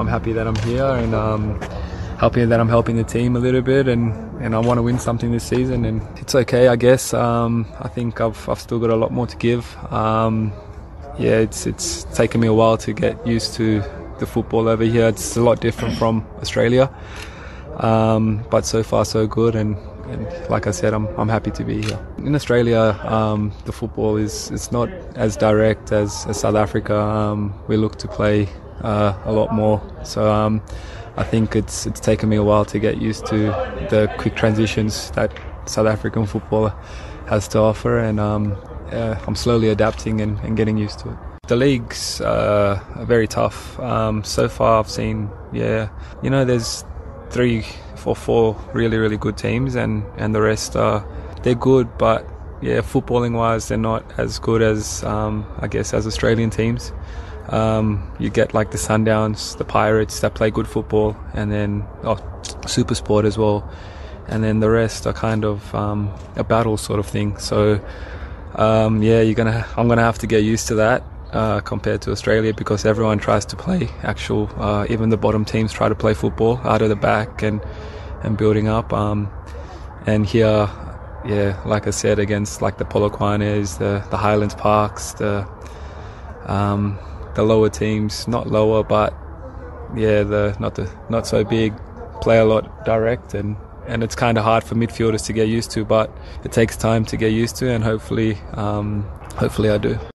I'm happy that I'm here and um, happy that I'm helping the team a little bit and, and I want to win something this season and it's okay I guess. Um, I think I've, I've still got a lot more to give. Um, yeah it's it's taken me a while to get used to the football over here. It's a lot different from Australia. Um, but so far so good and, and, like I said I'm, I'm happy to be here. In Australia um, the football is it's not as direct as, as South Africa. Um, we look to play uh, a lot more so um, I think it's it's taken me a while to get used to the quick transitions that South African football has to offer, and um, I'm slowly adapting and, and, getting used to it. The leagues uh, are very tough. Um, so far, I've seen, yeah, you know, there's three, four, four really, really good teams, and, and the rest are they're good, but yeah, footballing wise, they're not as good as um, I guess as Australian teams. Um, you get like the Sundowns, the Pirates that play good football, and then oh, Super Sport as well, and then the rest are kind of um, a battle sort of thing. So um, yeah, you're gonna I'm gonna have to get used to that. Uh, compared to Australia, because everyone tries to play actual, uh, even the bottom teams try to play football out of the back and and building up. Um, and here, yeah, like I said, against like the Polokwanes, the the Highlands Parks, the um, the lower teams, not lower, but yeah, the not the not so big, play a lot direct, and and it's kind of hard for midfielders to get used to. But it takes time to get used to, and hopefully, um, hopefully, I do.